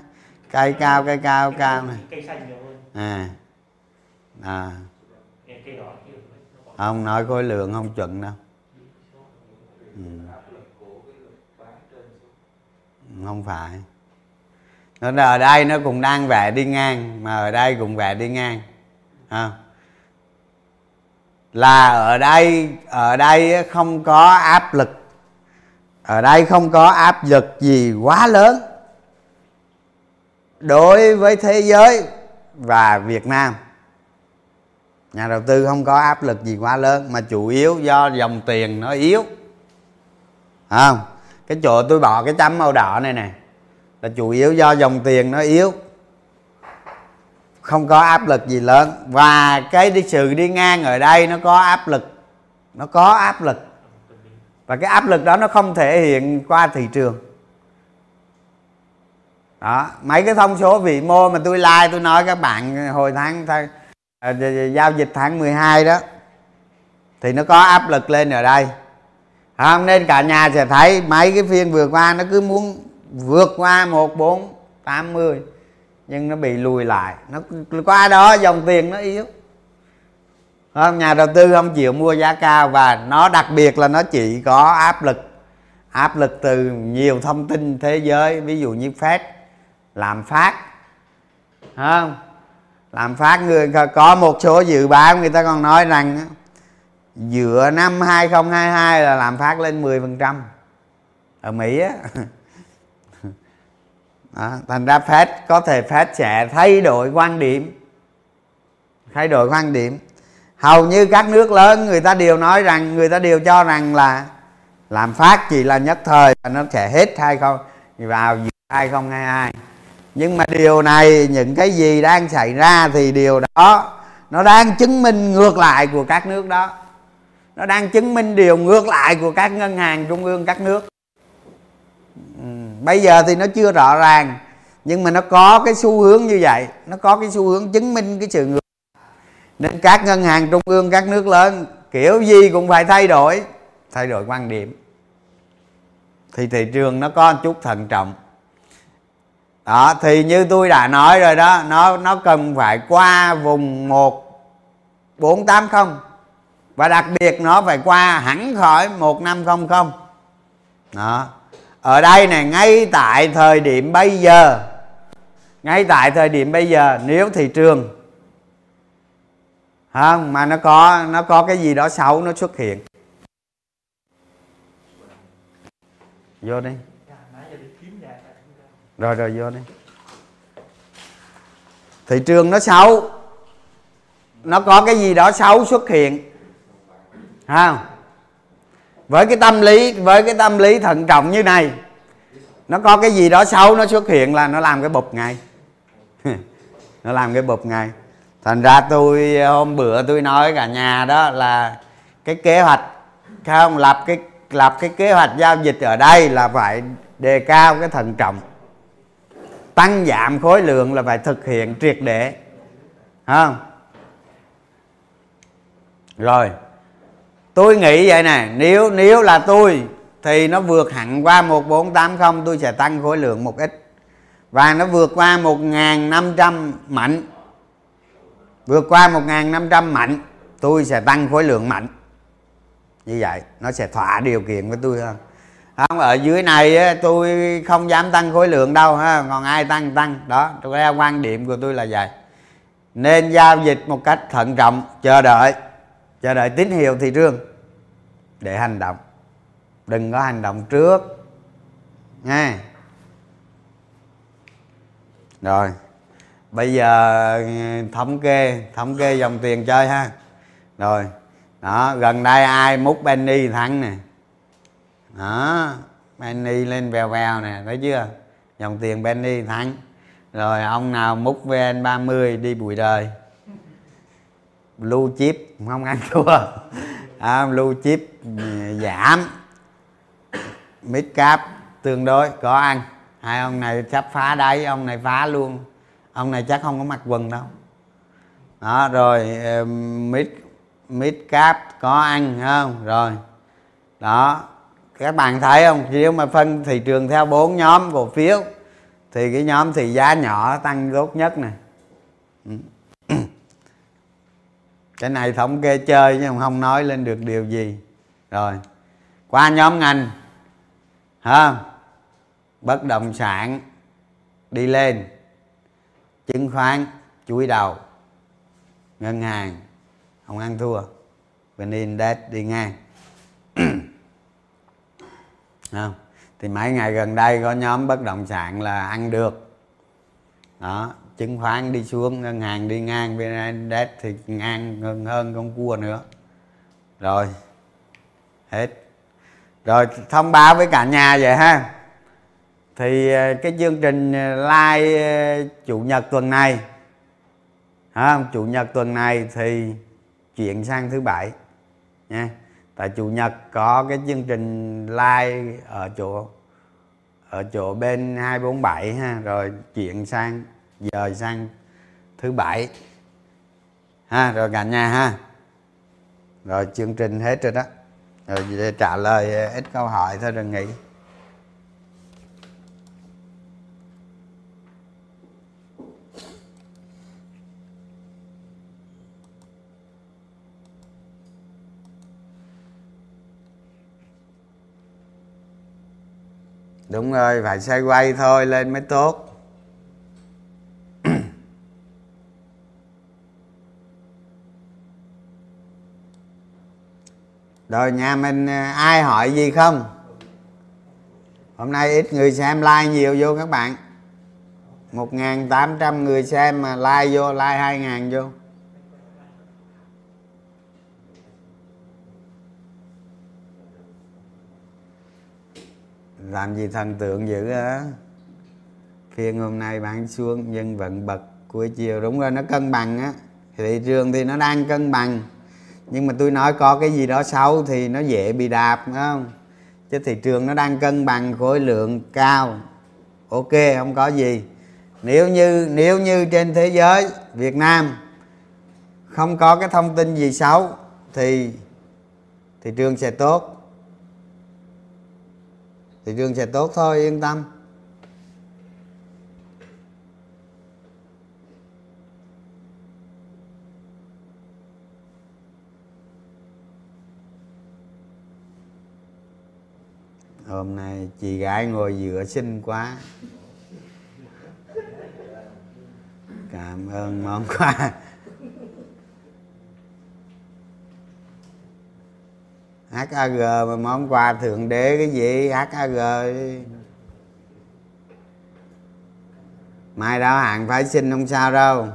Cây cao cây cao cao nè. Cây xanh nhiều hơn. À. À. Không nói khối lượng không chuẩn đâu. Ừ. không phải. Nó ở đây nó cũng đang vẽ đi ngang mà ở đây cũng vẽ đi ngang. À là ở đây ở đây không có áp lực. Ở đây không có áp lực gì quá lớn. Đối với thế giới và Việt Nam, nhà đầu tư không có áp lực gì quá lớn, mà chủ yếu do dòng tiền nó yếu. Không? Cái chỗ tôi bỏ cái chấm màu đỏ này nè, là chủ yếu do dòng tiền nó yếu không có áp lực gì lớn. Và cái đi sự đi ngang ở đây nó có áp lực. Nó có áp lực. Và cái áp lực đó nó không thể hiện qua thị trường. Đó. Mấy cái thông số vĩ mô mà tôi like, tôi nói các bạn, hồi tháng tháng à, giao dịch tháng 12 đó, thì nó có áp lực lên ở đây. Không nên cả nhà sẽ thấy mấy cái phiên vừa qua nó cứ muốn vượt qua 1480 nhưng nó bị lùi lại. Nó qua đó, dòng tiền nó yếu. Không nhà đầu tư không chịu mua giá cao và nó đặc biệt là nó chỉ có áp lực. Áp lực từ nhiều thông tin thế giới, ví dụ như Fed làm phát. Không? Làm phát người có một số dự báo người ta còn nói rằng giữa năm 2022 là làm phát lên 10% ở Mỹ á. đó, thành ra Fed có thể Fed sẽ thay đổi quan điểm. Thay đổi quan điểm. Hầu như các nước lớn người ta đều nói rằng người ta đều cho rằng là làm phát chỉ là nhất thời và nó sẽ hết hay không vào 2022 nhưng mà điều này những cái gì đang xảy ra thì điều đó nó đang chứng minh ngược lại của các nước đó. Nó đang chứng minh điều ngược lại của các ngân hàng trung ương các nước bây giờ thì nó chưa rõ ràng, nhưng mà nó có cái xu hướng như vậy. Nó có cái xu hướng chứng minh cái sự ngược. Nên các ngân hàng trung ương, các nước lớn, kiểu gì cũng phải thay đổi thay đổi quan điểm. Thì thị trường nó có một chút thận trọng. Đó, thì như tôi đã nói rồi đó, nó nó cần phải qua vùng một, bốn, tám, không. Và đặc biệt nó phải qua hẳn khỏi một, năm, không không. Đó ở đây này ngay tại thời điểm bây giờ, ngay tại thời điểm bây giờ, nếu thị trường không mà nó có nó có cái gì đó xấu nó xuất hiện. Vô đi. Rồi rồi, vô đi. Thị trường nó xấu, nó có cái gì đó xấu xuất hiện không với cái tâm lý, với cái tâm lý thận trọng như này, nó có cái gì đó xấu nó xuất hiện là nó làm cái bụp ngay. Nó làm cái bụp ngay. Thành ra tôi, hôm bữa tôi nói cả nhà đó là cái kế hoạch không, lập cái lập cái kế hoạch giao dịch ở đây là phải đề cao cái thận trọng. Tăng giảm khối lượng là phải thực hiện triệt để. Không rồi tôi nghĩ vậy nè nếu nếu là tôi thì nó vượt hẳn qua 1480 tôi sẽ tăng khối lượng một ít. Và nó vượt qua 1500 mạnh vượt qua 1500 mạnh tôi sẽ tăng khối lượng mạnh như vậy nó sẽ thỏa điều kiện với tôi hơn. Không ở dưới này á, tôi không dám tăng khối lượng đâu ha còn ai tăng tăng. Đó tôi quan điểm của tôi là vậy. Nên giao dịch một cách thận trọng chờ đợi chờ đợi tín hiệu thị trường để hành động. Đừng có hành động trước. Nghe. Rồi, bây giờ ừ, thống kê thống kê dòng tiền chơi ha. Rồi, đó, gần đây ai múc Benny thắng nè. Đó, Benny lên vèo vèo nè, thấy chưa? Dòng tiền Benny thắng. Rồi, ông nào múc vn 30 đi bụi đời lưu chip không ăn thua. À, lưu chip giảm. Mid cap tương đối có ăn. Hai ông này sắp phá đáy ông này phá luôn. Ông này chắc không có mặc quần đâu. Đó rồi mid mid cap có ăn không? Rồi. Đó. Các bạn thấy không? Nếu mà phân thị trường theo bốn nhóm cổ phiếu thì cái nhóm thì giá nhỏ tăng tốt nhất nè. Ừ cái này thống kê chơi chứ không nói lên được điều gì. Rồi, qua nhóm ngành, ha, bất động sản, đi lên, chứng khoán, chuỗi đầu, ngân hàng, không ăn thua vn index đi ngang. Không, thì mấy ngày gần đây có nhóm bất động sản là ăn được. Đó chứng khoán đi xuống ngân hàng đi ngang vn index thì ngang hơn hơn con cua nữa. Rồi hết. Rồi thông báo với cả nhà vậy ha. Thì ờ, cái chương trình ờ, live ờ, chủ nhật tuần này ha, chủ nhật tuần này thì chuyển sang thứ bảy nha. Tại chủ nhật có cái chương trình live ở chỗ ở chỗ bên 247 ha. Rồi chuyển sang giờ sang thứ bảy. Ha, rồi cả nhà ha. Rồi chương trình hết rồi đó. Rồi để trả lời ít câu hỏi thôi rồi nghỉ. Đúng rồi, phải xoay quay thôi, lên mới tốt. Rồi nhà mình à, ai hỏi gì không? Hôm nay ít người xem like nhiều vô các bạn. 1.800 người xem mà like vô, like 2.000 vô. Làm gì thần tượng dữ á? Phiên hôm nay bán xuống nhưng vẫn bật cuối chiều đúng rồi, nó cân bằng á. Thị trường thì nó đang cân bằng nhưng mà tôi nói có cái gì đó xấu thì nó dễ bị đạp đúng không? Chứ thị trường nó đang cân bằng khối lượng cao. Ok, không có gì. Nếu như nếu như trên thế giới, việt nam, không có cái thông tin gì xấu thì thị trường sẽ tốt. Thị trường sẽ tốt thôi, yên tâm. Hôm nay chị gái ngồi giữa xinh quá. Cảm ơn món quà. HAG mà món quà thượng đế cái gì? HAG mai đáo hạn phái sinh không sao đâu.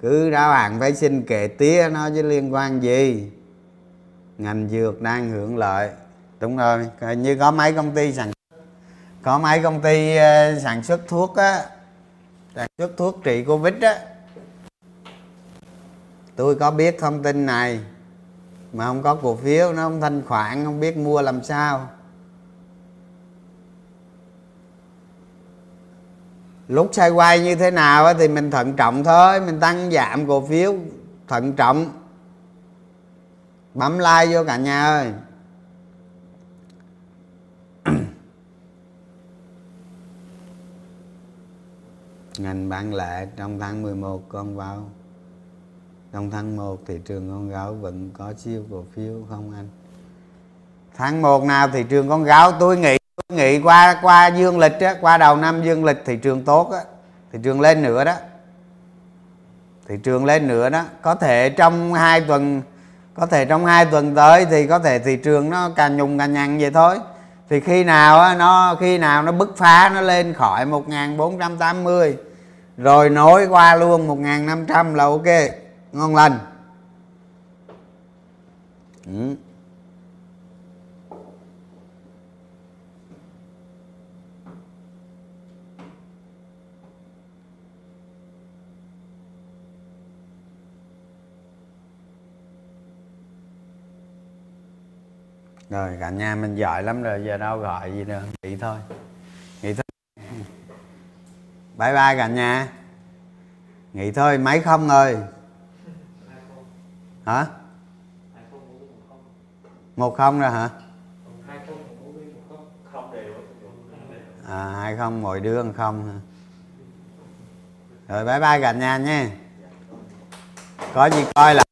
Cứ đáo hạn phái sinh kệ tía nó chứ liên quan gì. Ngành dược đang hưởng lợi đúng rồi, như có mấy công ty sản có mấy công ty ờ, sản xuất thuốc á, sản xuất thuốc trị covid á. Tôi có biết thông tin này, mà không có cổ phiếu, nó không thanh khoản, không biết mua làm sao. Lúc sai quay như thế nào thì mình thận trọng thôi, mình tăng giảm cổ phiếu, thận trọng. Bấm like vô cả nhà ơi. Ngành bán lẻ trong tháng 11 con vào. Trong tháng 1 thị trường con gáo vẫn có siêu cổ phiếu, không anh? Tháng 1 nào thị trường con gáo, tôi nghĩ tôi nghĩ qua qua dương lịch á, qua đầu năm dương lịch thị trường tốt á thị trường lên nữa đó. Thị trường lên nữa đó. Có thể trong hai tuần, có thể trong hai tuần tới thì có thể thị trường nó càng nhùng càng nhằn vậy thôi thì khi nào nó, khi nào nó bứt phá, nó lên khỏi 1480 rồi nối qua luôn 1500 là ok, ngon lành ừ. Rồi, cả nhà mình giỏi lắm rồi, giờ đâu gọi gì nữa, nghỉ thôi. Nghỉ thôi. Bye bye cả nhà. Nghỉ thôi, máy không ơi hả? Một không rồi hả? À hai không, mỗi đứa không hả? rồi, bye bye cả nhà nhé có gì coi là